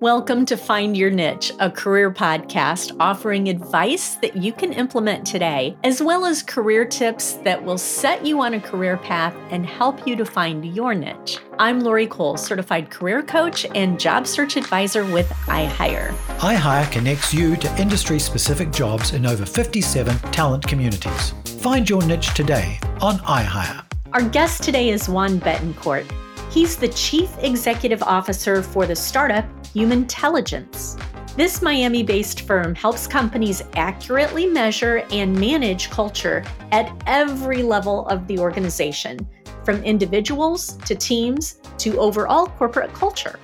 Welcome to Find Your Niche, a career podcast offering advice that you can implement today, as well as career tips that will set you on a career path and help you to find your niche. I'm Lori Cole, certified career coach and job search advisor with iHire. iHire connects you to industry specific jobs in over 57 talent communities. Find your niche today on iHire. Our guest today is Juan Betancourt. He's the Chief Executive Officer for the startup Humantelligence. This Miami based firm helps companies accurately measure and manage culture at every level of the organization, from individuals to teams to overall corporate culture.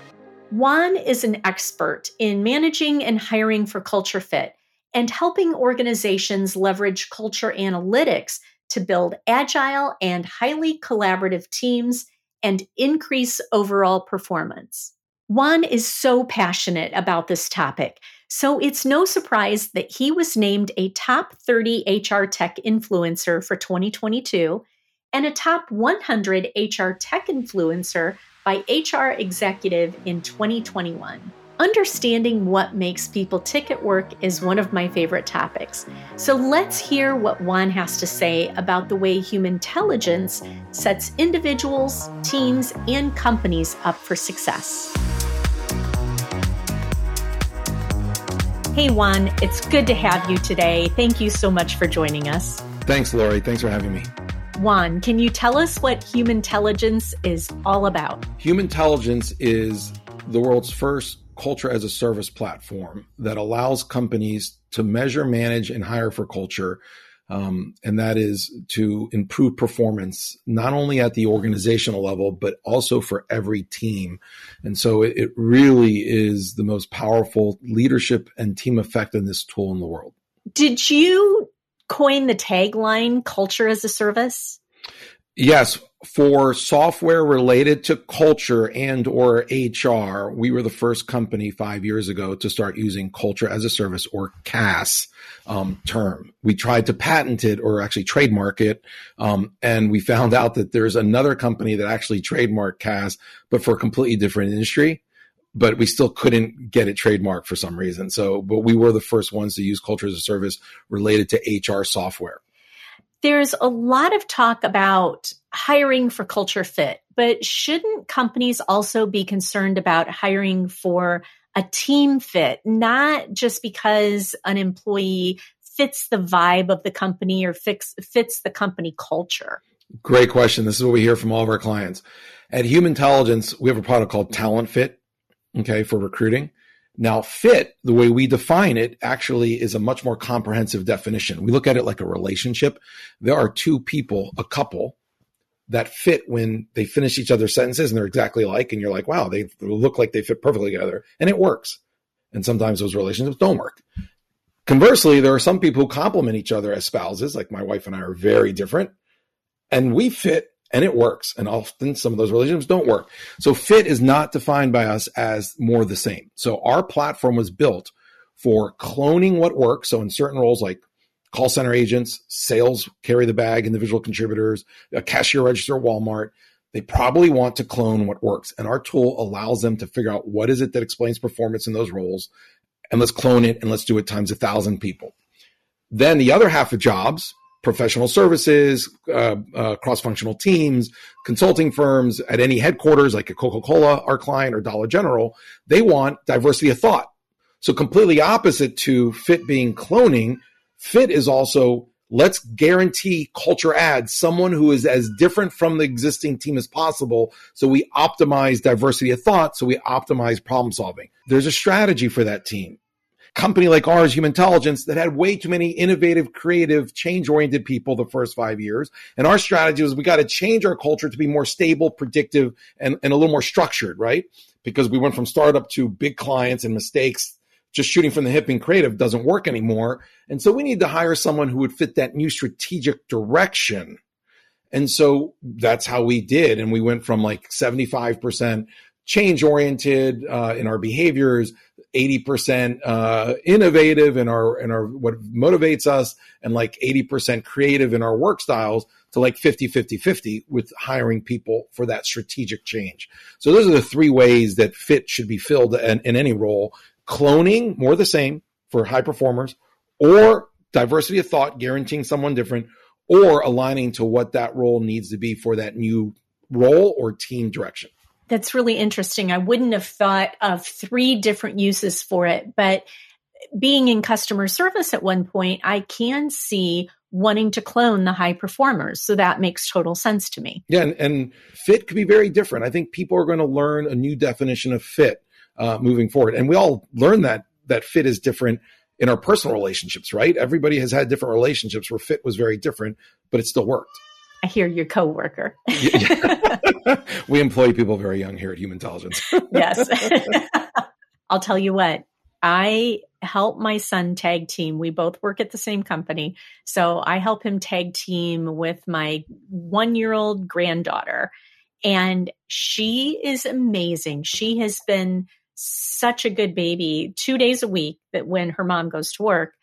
Juan is an expert in managing and hiring for culture fit and helping organizations leverage culture analytics to build agile and highly collaborative teams and increase overall performance. Juan is so passionate about this topic, so it's no surprise that he was named a top 30 HR tech influencer for 2022 and a top 100 HR tech influencer by HR Executive in 2021. Understanding what makes people tick at work is one of my favorite topics. So let's hear what Juan has to say about the way Humantelligence sets individuals, teams, and companies up for success. Hey, Juan, it's good to have you today. Thank you so much for joining us. Thanks, Lori. Thanks for having me. Juan, can you tell us what Humantelligence is all about? Humantelligence is the world's first culture as a service platform that allows companies to measure, manage, and hire for culture. Um, and that is to improve performance, not only at the organizational level, but also for every team. And so it, it really is the most powerful leadership and team effectiveness tool in the world. Did you coin the tagline culture as a service? Yes, for software related to culture and or HR, we were the first company five years ago to start using culture as a service or CAS um, term. We tried to patent it or actually trademark it, um, and we found out that there's another company that actually trademarked CAS, but for a completely different industry. But we still couldn't get it trademarked for some reason. So, but we were the first ones to use culture as a service related to HR software there's a lot of talk about hiring for culture fit, but shouldn't companies also be concerned about hiring for a team fit, not just because an employee fits the vibe of the company or fix, fits the company culture? Great question. This is what we hear from all of our clients. At Humantelligence, we have a product called Talent Fit, okay, for recruiting. Now, fit, the way we define it, actually is a much more comprehensive definition. We look at it like a relationship. There are two people, a couple, that fit when they finish each other's sentences and they're exactly alike. And you're like, wow, they look like they fit perfectly together. And it works. And sometimes those relationships don't work. Conversely, there are some people who complement each other as spouses, like my wife and I are very different. And we fit and it works. And often some of those relationships don't work. So fit is not defined by us as more the same. So our platform was built for cloning what works. So in certain roles like call center agents, sales carry the bag, individual contributors, a cashier register at Walmart, they probably want to clone what works. And our tool allows them to figure out what is it that explains performance in those roles. And let's clone it and let's do it times a thousand people. Then the other half of jobs, professional services, uh, uh, cross-functional teams, consulting firms at any headquarters, like a Coca-Cola, our client, or Dollar General, they want diversity of thought. So completely opposite to fit being cloning, fit is also let's guarantee culture adds someone who is as different from the existing team as possible. So we optimize diversity of thought. So we optimize problem solving. There's a strategy for that team company like ours, Humantelligence, that had way too many innovative, creative, change oriented people the first five years. And our strategy was we got to change our culture to be more stable, predictive, and, and a little more structured, right? Because we went from startup to big clients and mistakes. Just shooting from the hip and creative doesn't work anymore. And so we need to hire someone who would fit that new strategic direction. And so that's how we did. And we went from like 75% change oriented uh, in our behaviors, 80% uh, innovative in our in our what motivates us and like 80% creative in our work styles to like 50 50 50 with hiring people for that strategic change. So those are the three ways that fit should be filled in, in any role. Cloning more the same for high performers or diversity of thought guaranteeing someone different or aligning to what that role needs to be for that new role or team direction that's really interesting. I wouldn't have thought of three different uses for it, but being in customer service at one point, I can see wanting to clone the high performers. So that makes total sense to me. Yeah, and, and fit could be very different. I think people are going to learn a new definition of fit uh, moving forward, and we all learn that that fit is different in our personal relationships. Right? Everybody has had different relationships where fit was very different, but it still worked. I hear your coworker. we employ people very young here at Humantelligence. yes. I'll tell you what, I help my son tag team. We both work at the same company. So I help him tag team with my one year old granddaughter. And she is amazing. She has been such a good baby two days a week that when her mom goes to work,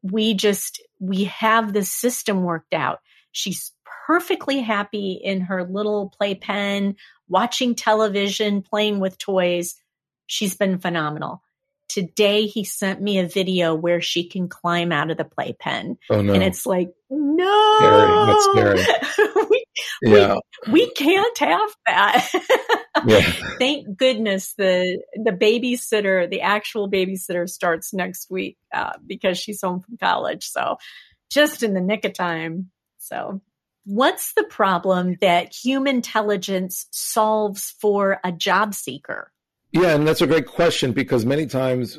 we just, we have the system worked out. She's perfectly happy in her little playpen, watching television, playing with toys. She's been phenomenal. Today he sent me a video where she can climb out of the playpen. Oh, no. And it's like, no. Scary. That's scary. we, yeah. We, we, can't have that. yeah. Thank goodness the the babysitter, the actual babysitter starts next week uh, because she's home from college. So just in the nick of time. So What's the problem that Humantelligence solves for a job seeker? Yeah, and that's a great question because many times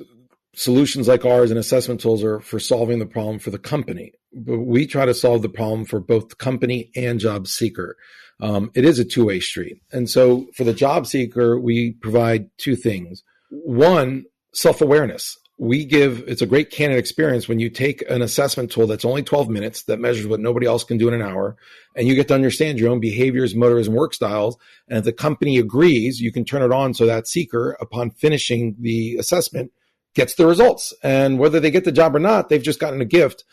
solutions like ours and assessment tools are for solving the problem for the company. But we try to solve the problem for both the company and job seeker. Um, it is a two way street. And so for the job seeker, we provide two things. One, self awareness we give it's a great candidate experience when you take an assessment tool that's only 12 minutes that measures what nobody else can do in an hour and you get to understand your own behaviors motives and work styles. And if the company agrees you can turn it on so that seeker upon finishing the assessment gets the results. And whether they get the job or not they've just gotten a gift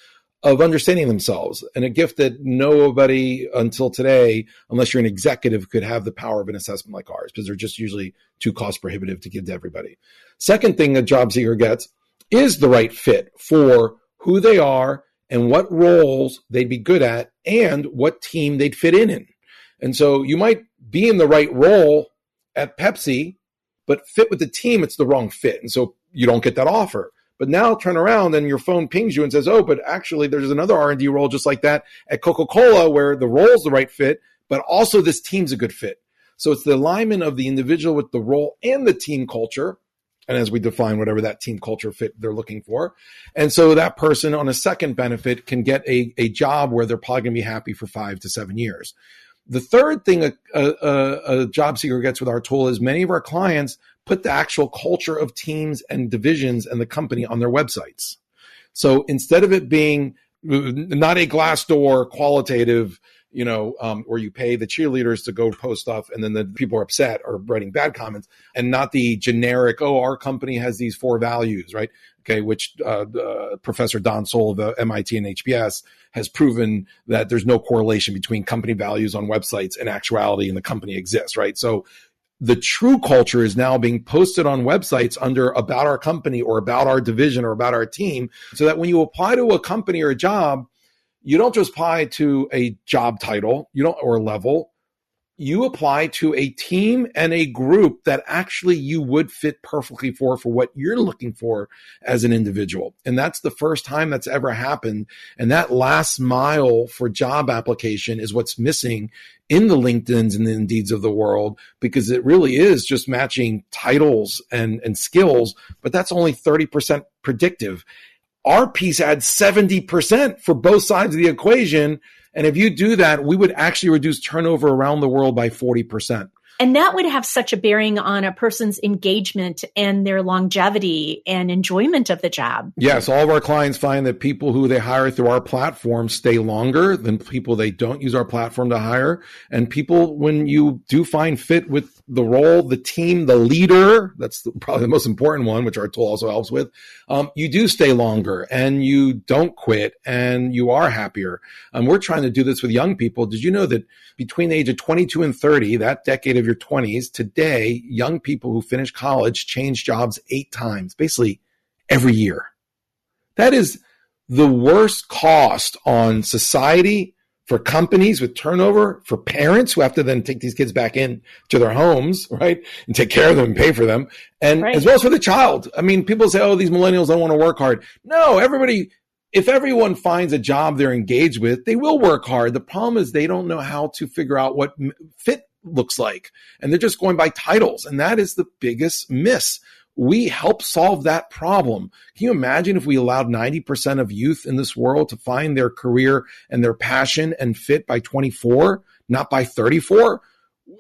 of understanding themselves and a gift that nobody until today unless you're an executive could have the power of an assessment like ours because they're just usually too cost prohibitive to give to everybody. Second thing a job seeker gets is the right fit for who they are and what roles they'd be good at and what team they'd fit in in. And so you might be in the right role at Pepsi, but fit with the team, it's the wrong fit. And so you don't get that offer. But now turn around and your phone pings you and says, "Oh, but actually there's another R&D role just like that at Coca-Cola where the role's the right fit, but also this team's a good fit." So it's the alignment of the individual with the role and the team culture and as we define whatever that team culture fit they're looking for. And so that person on a second benefit can get a, a job where they're probably going to be happy for five to seven years. The third thing a, a, a, job seeker gets with our tool is many of our clients put the actual culture of teams and divisions and the company on their websites. So instead of it being uh, not a Glassdoor qualitative you know, um, where you pay the cheerleaders to go post stuff and then the people are upset or writing bad comments and not the generic, oh, our company has these four values, right? Okay, which uh, uh, Professor Don Sull of MIT and HBS has proven that there's no correlation between company values on websites and actuality and the company exists, right? So the true culture is now being posted on websites under about our company or about our division or about our team so that when you apply to a company or a job, you don't just apply to a job title, you don't or level. You apply to a team and a group that actually you would fit perfectly for for what you're looking for as an individual. And that's the first time that's ever happened. And that last mile for job application is what's missing in the LinkedIn's and the Indeeds of the world because it really is just matching titles and, and skills, but that's only 30% predictive our piece adds 70% for both sides of the equation. And if you do that, we would actually reduce turnover around the world by 40%. And that would have such a bearing on a person's engagement and their longevity and enjoyment of the job. Yes, all of our clients find that people who they hire through our platform stay longer than people they don't use our platform to hire. And people, when you do find fit with the role, the team, the leader, that's the, probably the most important one, which our tool also helps with, um, you do stay longer and you don't quit and you are happier. And we're trying to do this with young people. Did you know that between the age of 22 and 30, that decade of your 20s, today, young people who finish college change jobs eight times, basically every year. That is the worst cost on society for companies with turnover, for parents who have to then take these kids back in to their homes, right? And take care of them and pay for them. And right. as well as for the child. I mean, people say, oh, these millennials don't want to work hard. No, everybody, if everyone finds a job they're engaged with, they will work hard. The problem is they don't know how to figure out what fit looks like. And they're just going by titles. And that is the biggest miss we help solve that problem. Can you imagine if we allowed 90% of youth in this world to find their career and their passion and fit by 24, not by 34?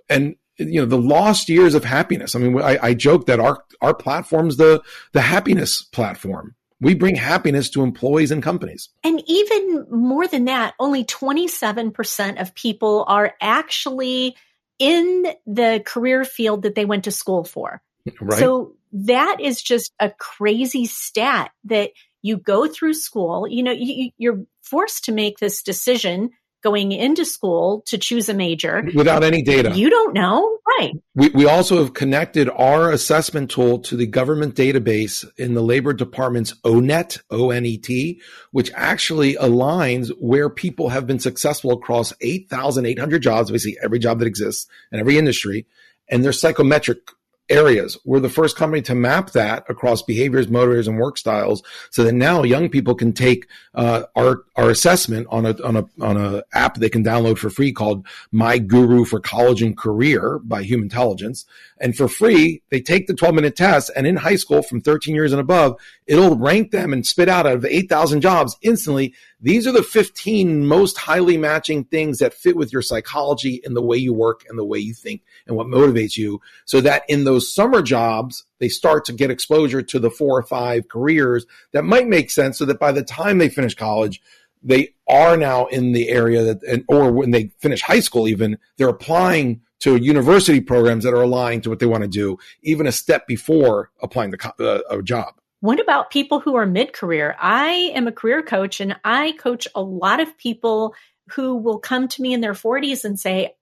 And you know the lost years of happiness. I mean, I, I joke that our our platform's the the happiness platform. We bring happiness to employees and companies. And even more than that, only 27% of people are actually in the career field that they went to school for. Right. So that is just a crazy stat that you go through school, you know, you, you're forced to make this decision going into school to choose a major without any data. You don't know, right? We, we also have connected our assessment tool to the government database in the Labor Department's ONET, O N E T, which actually aligns where people have been successful across 8,800 jobs, basically every job that exists in every industry, and their psychometric areas. We're the first company to map that across behaviors, motivators, and work styles, so that now young people can take uh, our our assessment on a on a on a app they can download for free called My Guru for College and Career by Humantelligence, and for free they take the 12 minute test, and in high school from 13 years and above, it'll rank them and spit out out of 8,000 jobs instantly. These are the 15 most highly matching things that fit with your psychology and the way you work and the way you think and what motivates you, so that in those summer jobs they start to get exposure to the four or five careers that might make sense so that by the time they finish college, they are now in the area that, and, or when they finish high school, even they're applying to university programs that are aligned to what they want to do, even a step before applying to uh, a job. What about people who are mid career? I am a career coach and I coach a lot of people who will come to me in their 40s and say,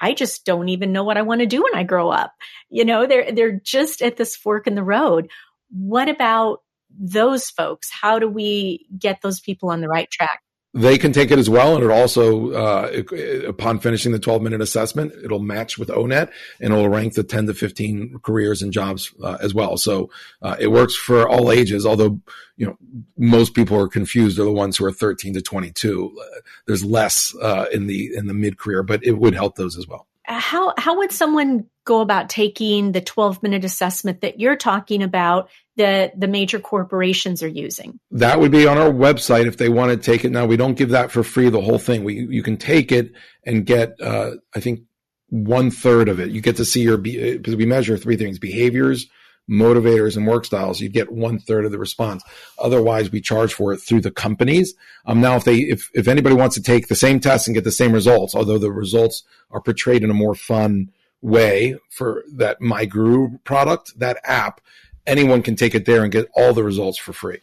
I just don't even know what I want to do when I grow up. You know, they're they're just at this fork in the road. What about those folks? How do we get those people on the right track? They can take it as well, and it also, uh, upon finishing the 12 minute assessment, it'll match with ONET and it'll rank the 10 to 15 careers and jobs uh, as well. So uh, it works for all ages. Although you know most people are confused are the ones who are 13 to 22. There's less uh, in the in the mid career, but it would help those as well how how would someone go about taking the 12 minute assessment that you're talking about that the major corporations are using. That would be on our website if they want to take it. Now we don't give that for free the whole thing. We you can take it and get uh, i think one third of it. You get to see your because we measure three things behaviors motivators and work styles, you get one third of the response. Otherwise, we charge for it through the companies. Um, now, if they, if, if anybody wants to take the same test and get the same results, although the results are portrayed in a more fun way for that My Guru product, that app, anyone can take it there and get all the results for free.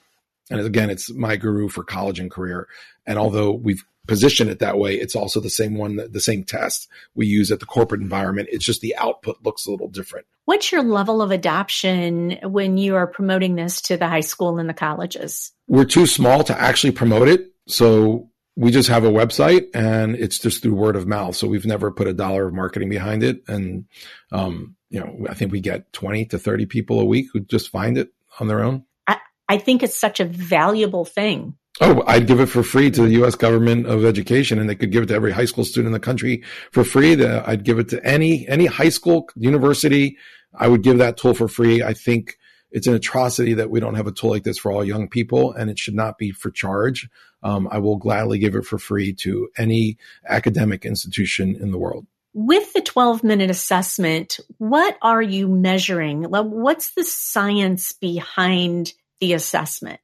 And again, it's My Guru for college and career. And although we've positioned it that way, it's also the same one, the same test we use at the corporate environment. It's just the output looks a little different. What's your level of adoption when you are promoting this to the high school and the colleges? We're too small to actually promote it. So we just have a website and it's just through word of mouth. So we've never put a dollar of marketing behind it. And, um, you know, I think we get 20 to 30 people a week who just find it on their own. I, I think it's such a valuable thing Oh, I'd give it for free to the U.S. government of education, and they could give it to every high school student in the country for free. I'd give it to any any high school, university. I would give that tool for free. I think it's an atrocity that we don't have a tool like this for all young people, and it should not be for charge. Um, I will gladly give it for free to any academic institution in the world. With the 12 minute assessment, what are you measuring? What's the science behind the assessment?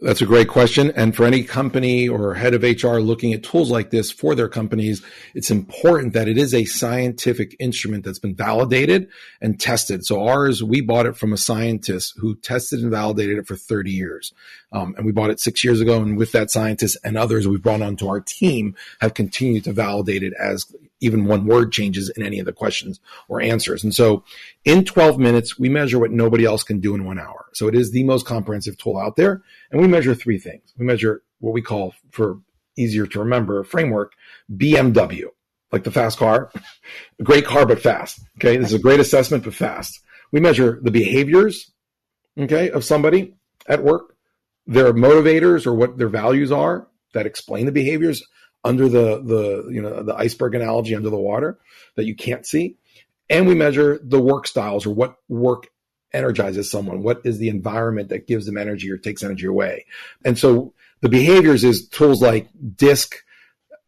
That's a great question. And for any company or head of HR looking at tools like this for their companies, it's important that it is a scientific instrument that's been validated and tested. So ours, we bought it from a scientist who tested and validated it for 30 years. Um, and we bought it six years ago. And with that scientist and others we've brought onto our team have continued to validate it as even one word changes in any of the questions or answers. And so in 12 minutes, we measure what nobody else can do in one hour. So it is the most comprehensive tool out there. And we measure three things. We measure what we call, for easier to remember, framework BMW, like the fast car, a great car, but fast. Okay. This is a great assessment, but fast. We measure the behaviors, okay, of somebody at work, their motivators or what their values are that explain the behaviors under the the you know the iceberg analogy under the water that you can't see. And we measure the work styles or what work energizes someone. What is the environment that gives them energy or takes energy away? And so the behaviors is tools like disc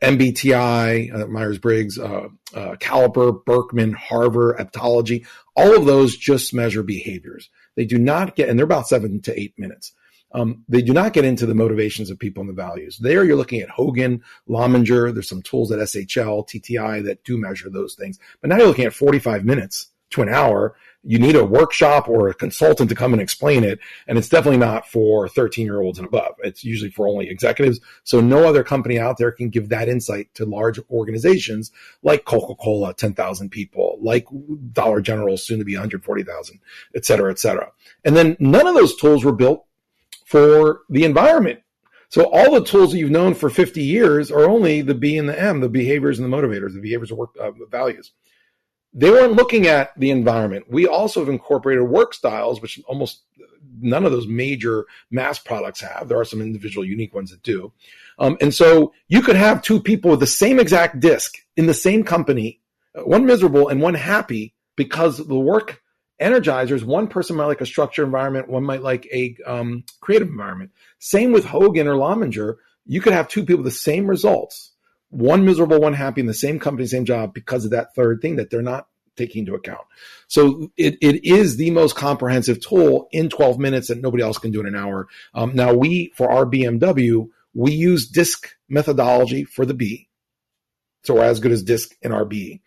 mbti uh, myers-briggs uh, uh, caliper Birkman, harvard aptology all of those just measure behaviors. They do not get and they're about seven to eight minutes um, they do not get into the motivations of people and the values. There, you're looking at Hogan, Lominger. There's some tools at SHL, TTI that do measure those things. But now you're looking at 45 minutes to an hour. You need a workshop or a consultant to come and explain it. And it's definitely not for 13 year olds and above. It's usually for only executives. So no other company out there can give that insight to large organizations like Coca-Cola, 10,000 people, like Dollar General, soon to be 140,000, et cetera, et cetera. And then none of those tools were built for the environment. So all the tools that you've known for 50 years are only the B and the M, the behaviors and the motivators, the behaviors of work uh, values. They weren't looking at the environment. We also have incorporated work styles, which almost none of those major mass products have. There are some individual unique ones that do. Um, and so you could have two people with the same exact disc in the same company, uh, one miserable and one happy because the work energizers, one person might like a structured environment, one might like a um, creative environment. Same with Hogan or Lominger. You could have two people the same results, one miserable, one happy in the same company, same job because of that third thing that they're not taking into account. So it, it is the most comprehensive tool in 12 minutes that nobody else can do in an hour. Um, now we, for our BMW, we use disc methodology for the B. So we're as good as disc in our B.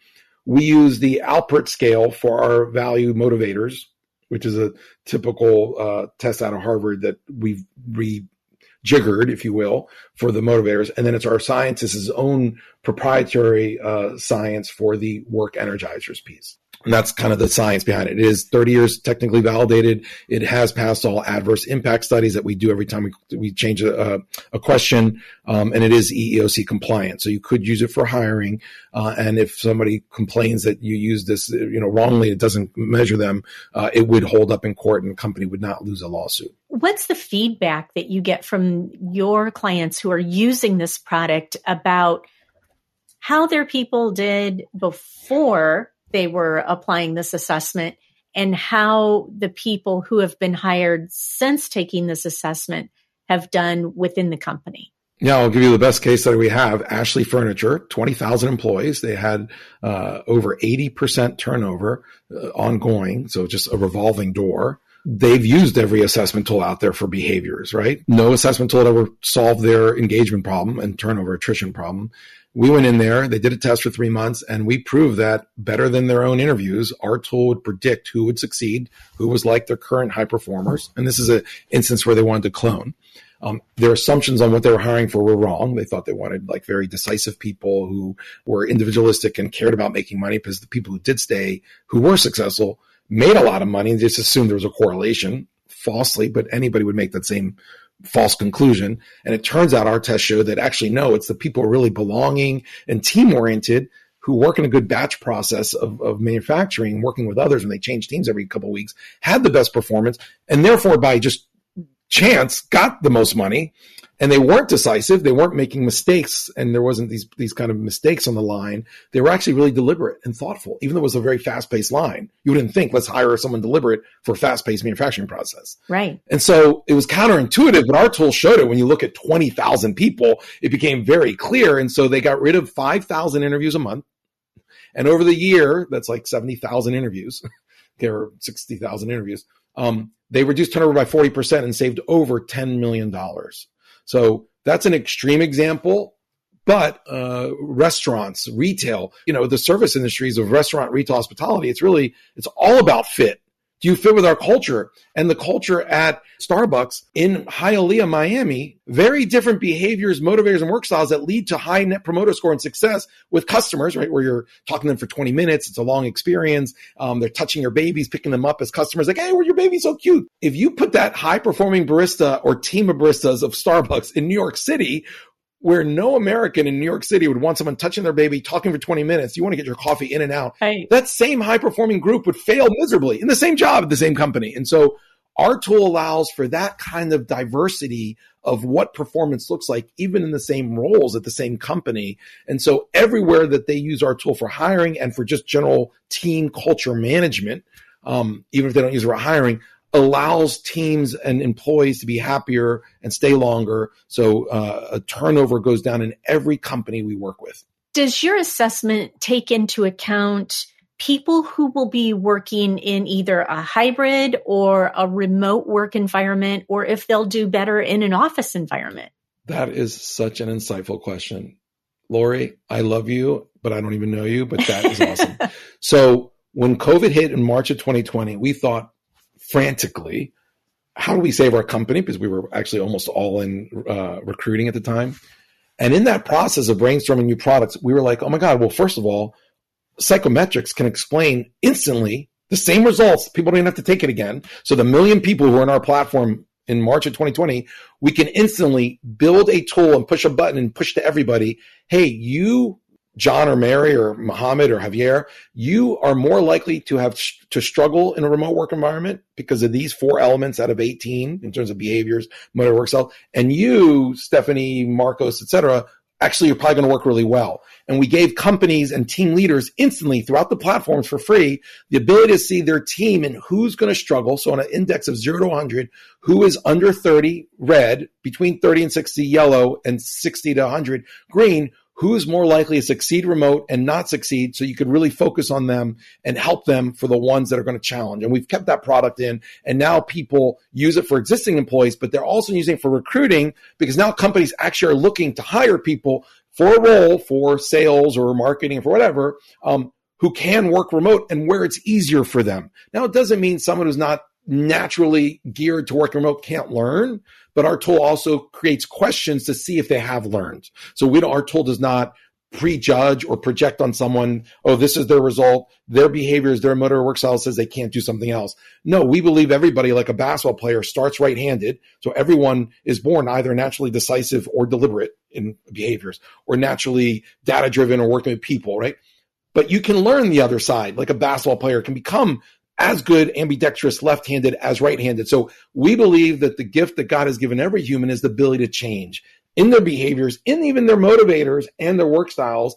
We use the Allport scale for our value motivators, which is a typical uh, test out of Harvard that we've rejiggered, if you will, for the motivators. And then it's our scientists' own proprietary uh, science for the work energizers piece. And that's kind of the science behind it. It is 30 years technically validated. It has passed all adverse impact studies that we do every time we, we change a, a question. Um, and it is EEOC compliant. So you could use it for hiring. Uh, and if somebody complains that you use this, you know, wrongly, it doesn't measure them, uh, it would hold up in court and the company would not lose a lawsuit. What's the feedback that you get from your clients who are using this product about how their people did before they were applying this assessment and how the people who have been hired since taking this assessment have done within the company. Yeah, I'll give you the best case study we have. Ashley Furniture, 20,000 employees. They had uh, over 80% turnover uh, ongoing. So just a revolving door. They've used every assessment tool out there for behaviors, right? No assessment tool ever solved their engagement problem and turnover attrition problem we went in there, they did a test for three months, and we proved that better than their own interviews, our tool would predict who would succeed, who was like their current high performers. And this is an instance where they wanted to clone. Um, their assumptions on what they were hiring for were wrong. They thought they wanted like very decisive people who were individualistic and cared about making money because the people who did stay, who were successful, made a lot of money and just assumed there was a correlation falsely, but anybody would make that same false conclusion. And it turns out our test showed that actually, no, it's the people really belonging and team oriented who work in a good batch process of, of manufacturing, working with others when they change teams every couple of weeks, had the best performance, and therefore by just chance got the most money and they weren't decisive. They weren't making mistakes, and there wasn't these these kind of mistakes on the line. They were actually really deliberate and thoughtful, even though it was a very fast paced line. You wouldn't think let's hire someone deliberate for a fast paced manufacturing process, right? And so it was counterintuitive, but our tool showed it. When you look at twenty thousand people, it became very clear, and so they got rid of five thousand interviews a month, and over the year, that's like seventy thousand interviews. there were sixty thousand interviews um, they reduced turnover by 40% and saved over $10 million. So that's an extreme example. But uh, restaurants, retail, you know, the service industries of restaurant, retail, hospitality, it's really, it's all about fit. Do you fit with our culture? And the culture at Starbucks in Hialeah, Miami, very different behaviors, motivators, and work styles that lead to high net promoter score and success with customers, right? Where you're talking to them for 20 minutes. It's a long experience. Um, they're touching your babies, picking them up as customers, like, hey, where your baby so cute. If you put that high performing barista or team of baristas of Starbucks in New York City where no American in New York City would want someone touching their baby, talking for 20 minutes. You want to get your coffee in and out. Right. That same high performing group would fail miserably in the same job at the same company. And so our tool allows for that kind of diversity of what performance looks like, even in the same roles at the same company. And so everywhere that they use our tool for hiring and for just general team culture management, um, even if they don't use it for hiring, allows teams and employees to be happier and stay longer. So uh, a turnover goes down in every company we work with. Does your assessment take into account people who will be working in either a hybrid or a remote work environment, or if they'll do better in an office environment? That is such an insightful question. Lori, I love you, but I don't even know you, but that is awesome. So when COVID hit in March of 2020, we thought, frantically how do we save our company? Because we were actually almost all in uh, recruiting at the time. And in that process of brainstorming new products we were like oh my god well first of all psychometrics can explain instantly the same results. People don't even have to take it again. So the million people who are in our platform in march of 2020 we can instantly build a tool and push a button and push to everybody hey you John or Mary or Mohammed or Javier, you are more likely to have to struggle in a remote work environment because of these four elements out of 18 in terms of behaviors, motor work style. And you, Stephanie, Marcos, etc., actually you're probably going to work really well. And we gave companies and team leaders instantly throughout the platforms for free the ability to see their team and who's going to struggle. So on an index of zero to 100, who is under 30 red, between 30 and 60 yellow, and 60 to 100 green, who is more likely to succeed remote and not succeed so you could really focus on them and help them for the ones that are going to challenge. And we've kept that product in and now people use it for existing employees, but they're also using it for recruiting because now companies actually are looking to hire people for a role for sales or marketing or whatever, um, who can work remote and where it's easier for them. Now, it doesn't mean someone who's not naturally geared to work remote can't learn, but our tool also creates questions to see if they have learned. So we don't, our tool does not prejudge or project on someone, oh, this is their result, their behaviors, their motor work style says they can't do something else. No, we believe everybody, like a basketball player, starts right handed. So everyone is born either naturally decisive or deliberate in behaviors, or naturally data driven or working with people, right? But you can learn the other side, like a basketball player can become as good ambidextrous left handed as right handed. So we believe that the gift that God has given every human is the ability to change in their behaviors, in even their motivators and their work styles.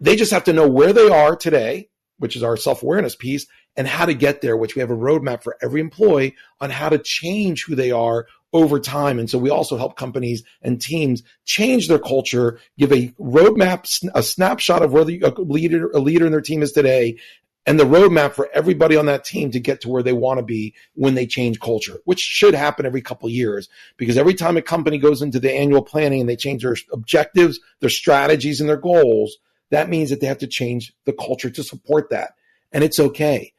They just have to know where they are today, which is our self awareness piece, and how to get there, which we have a roadmap for every employee on how to change who they are over time. And so we also help companies and teams change their culture, give a roadmap, a snapshot of where the a leader, a leader in their team is today, and the roadmap for everybody on that team to get to where they want to be when they change culture, which should happen every couple years. Because every time a company goes into the annual planning and they change their objectives, their strategies, and their goals, that means that they have to change the culture to support that. And it's okay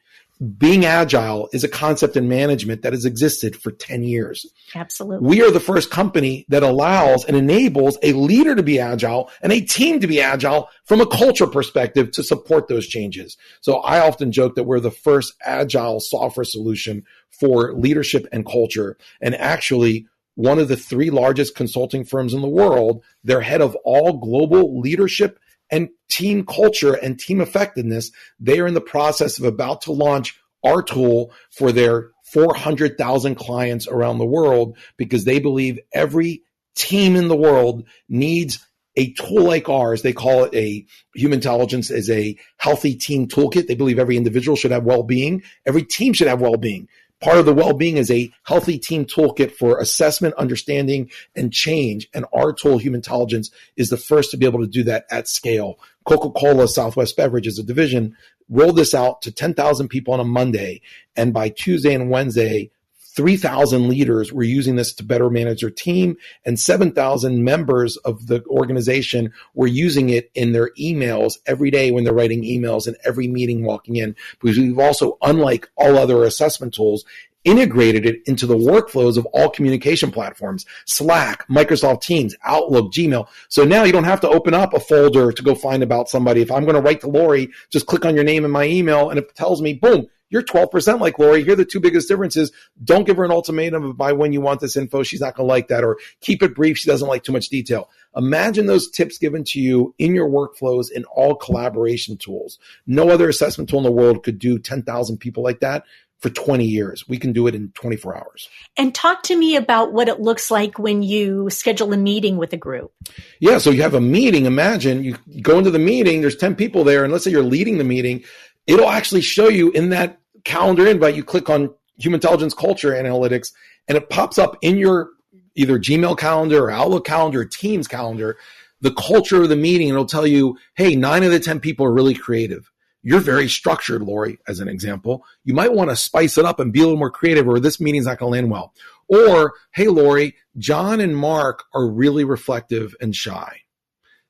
being agile is a concept in management that has existed for 10 years. Absolutely. We are the first company that allows and enables a leader to be agile and a team to be agile from a culture perspective to support those changes. So I often joke that we're the first agile software solution for leadership and culture. And actually, one of the three largest consulting firms in the world, they're head of all global leadership and team culture and team effectiveness. They are in the process of about to launch our tool for their 400,000 clients around the world because they believe every team in the world needs a tool like ours. They call it a Humantelligence as a healthy team toolkit. They believe every individual should have well-being. Every team should have well-being Part of the well-being is a healthy team toolkit for assessment, understanding, and change. And our tool, Humantelligence, is the first to be able to do that at scale. Coca-Cola Southwest Beverage is a division, rolled this out to 10,000 people on a Monday. And by Tuesday and Wednesday, 3,000 leaders were using this to better manage their team, and 7,000 members of the organization were using it in their emails every day when they're writing emails and every meeting walking in. Because we've also, unlike all other assessment tools, integrated it into the workflows of all communication platforms Slack, Microsoft Teams, Outlook, Gmail. So now you don't have to open up a folder to go find about somebody. If I'm going to write to Lori, just click on your name in my email and it tells me, boom, you're 12% like Lori. Here are the two biggest differences. Don't give her an ultimatum by when you want this info. She's not going to like that. Or keep it brief. She doesn't like too much detail. Imagine those tips given to you in your workflows in all collaboration tools. No other assessment tool in the world could do 10,000 people like that for 20 years. We can do it in 24 hours. And talk to me about what it looks like when you schedule a meeting with a group. Yeah. So you have a meeting. Imagine you go into the meeting, there's 10 people there, and let's say you're leading the meeting it'll actually show you in that calendar invite. You click on Humantelligence culture analytics and it pops up in your either Gmail calendar or Outlook calendar or Teams calendar, the culture of the meeting. It'll tell you, hey, nine of the 10 people are really creative. You're very structured, Lori, as an example. You might want to spice it up and be a little more creative, or this meeting's not going to land well. Or, hey, Lori, John and Mark are really reflective and shy.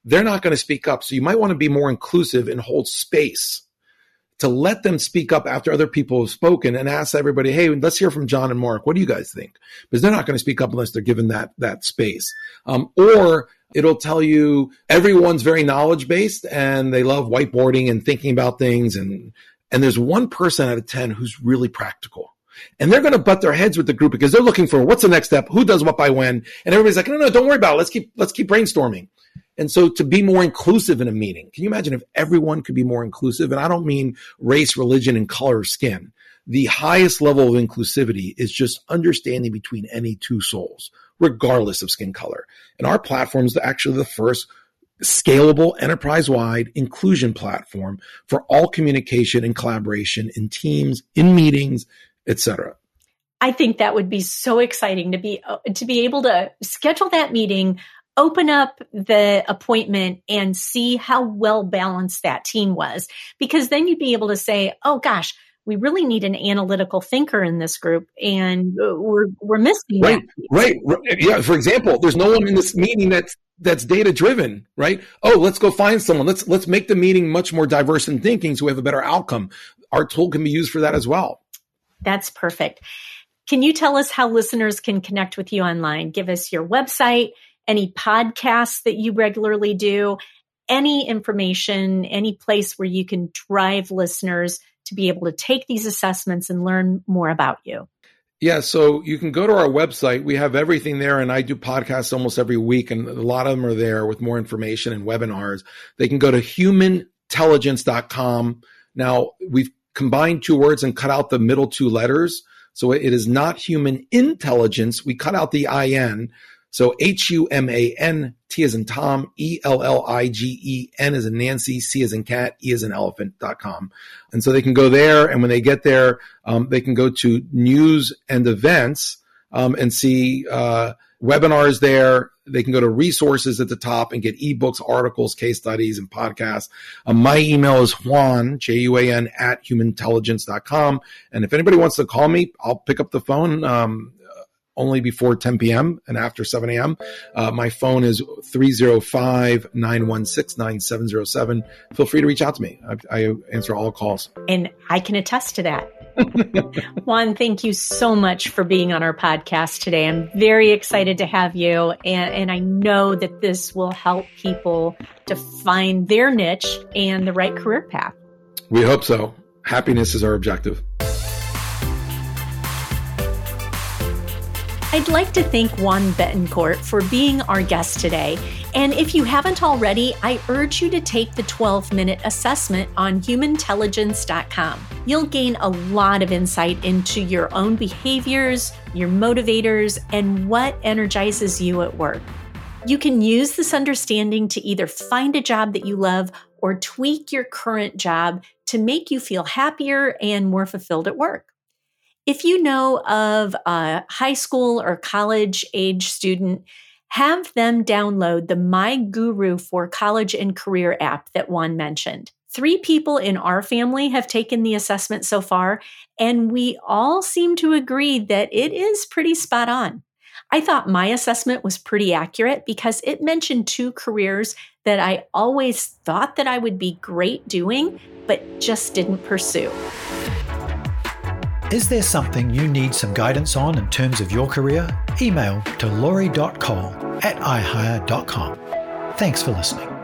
They're not going to speak up. So you might want to be more inclusive and hold space to let them speak up after other people have spoken and ask everybody, hey, let's hear from John and Mark. What do you guys think? Because they're not going to speak up unless they're given that that space. Um, or it'll tell you everyone's very knowledge based and they love whiteboarding and thinking about things and and there's one person out of 10 who's really practical. And they're going to butt their heads with the group because they're looking for what's the next step, who does what by when, and everybody's like, no, no, don't worry about it. Let's keep let's keep brainstorming. And so to be more inclusive in a meeting, can you imagine if everyone could be more inclusive? And I don't mean race, religion, and color of skin. The highest level of inclusivity is just understanding between any two souls, regardless of skin color. And our platform is actually the first scalable enterprise wide inclusion platform for all communication and collaboration in teams, in meetings, etc. I think that would be so exciting to be uh, to be able to schedule that meeting open up the appointment and see how well balanced that team was. Because then you'd be able to say, oh gosh, we really need an analytical thinker in this group and we're, we're missing right, right, right. Yeah. For example, there's no one in this meeting that's, that's data driven, right? Oh, let's go find someone. Let's, let's make the meeting much more diverse in thinking so we have a better outcome. Our tool can be used for that as well. That's perfect. Can you tell us how listeners can connect with you online? Give us your website, any podcasts that you regularly do, any information, any place where you can drive listeners to be able to take these assessments and learn more about you. Yeah, so you can go to our website. We have everything there, and I do podcasts almost every week, and a lot of them are there with more information and webinars. They can go to humantelligence.com. Now, we've combined two words and cut out the middle two letters. So it is not human intelligence. We cut out the IN. So H U M A N T as in Tom, E L L I G E N is in Nancy, C is in cat, E is in elephant.com. And so they can go there. And when they get there, um, they can go to news and events um, and see uh, webinars there. They can go to resources at the top and get ebooks, articles, case studies, and podcasts. Um, my email is Juan, J U A N, at humantelligence.com. And if anybody wants to call me, I'll pick up the phone. Um, only before 10 p.m. and after 7 a.m. Uh, my phone is 305 916 9707. Feel free to reach out to me. I, I answer all calls. And I can attest to that. Juan, thank you so much for being on our podcast today. I'm very excited to have you. And, and I know that this will help people to find their niche and the right career path. We hope so. Happiness is our objective. I'd like to thank Juan Betancourt for being our guest today. And if you haven't already, I urge you to take the 12 minute assessment on humantelligence.com. You'll gain a lot of insight into your own behaviors, your motivators, and what energizes you at work. You can use this understanding to either find a job that you love or tweak your current job to make you feel happier and more fulfilled at work. If you know of a high school or college age student, have them download the My Guru for College and Career app that Juan mentioned. Three people in our family have taken the assessment so far, and we all seem to agree that it is pretty spot on. I thought my assessment was pretty accurate because it mentioned two careers that I always thought that I would be great doing, but just didn't pursue. Is there something you need some guidance on in terms of your career? Email to lori.cole at ihire.com. Thanks for listening.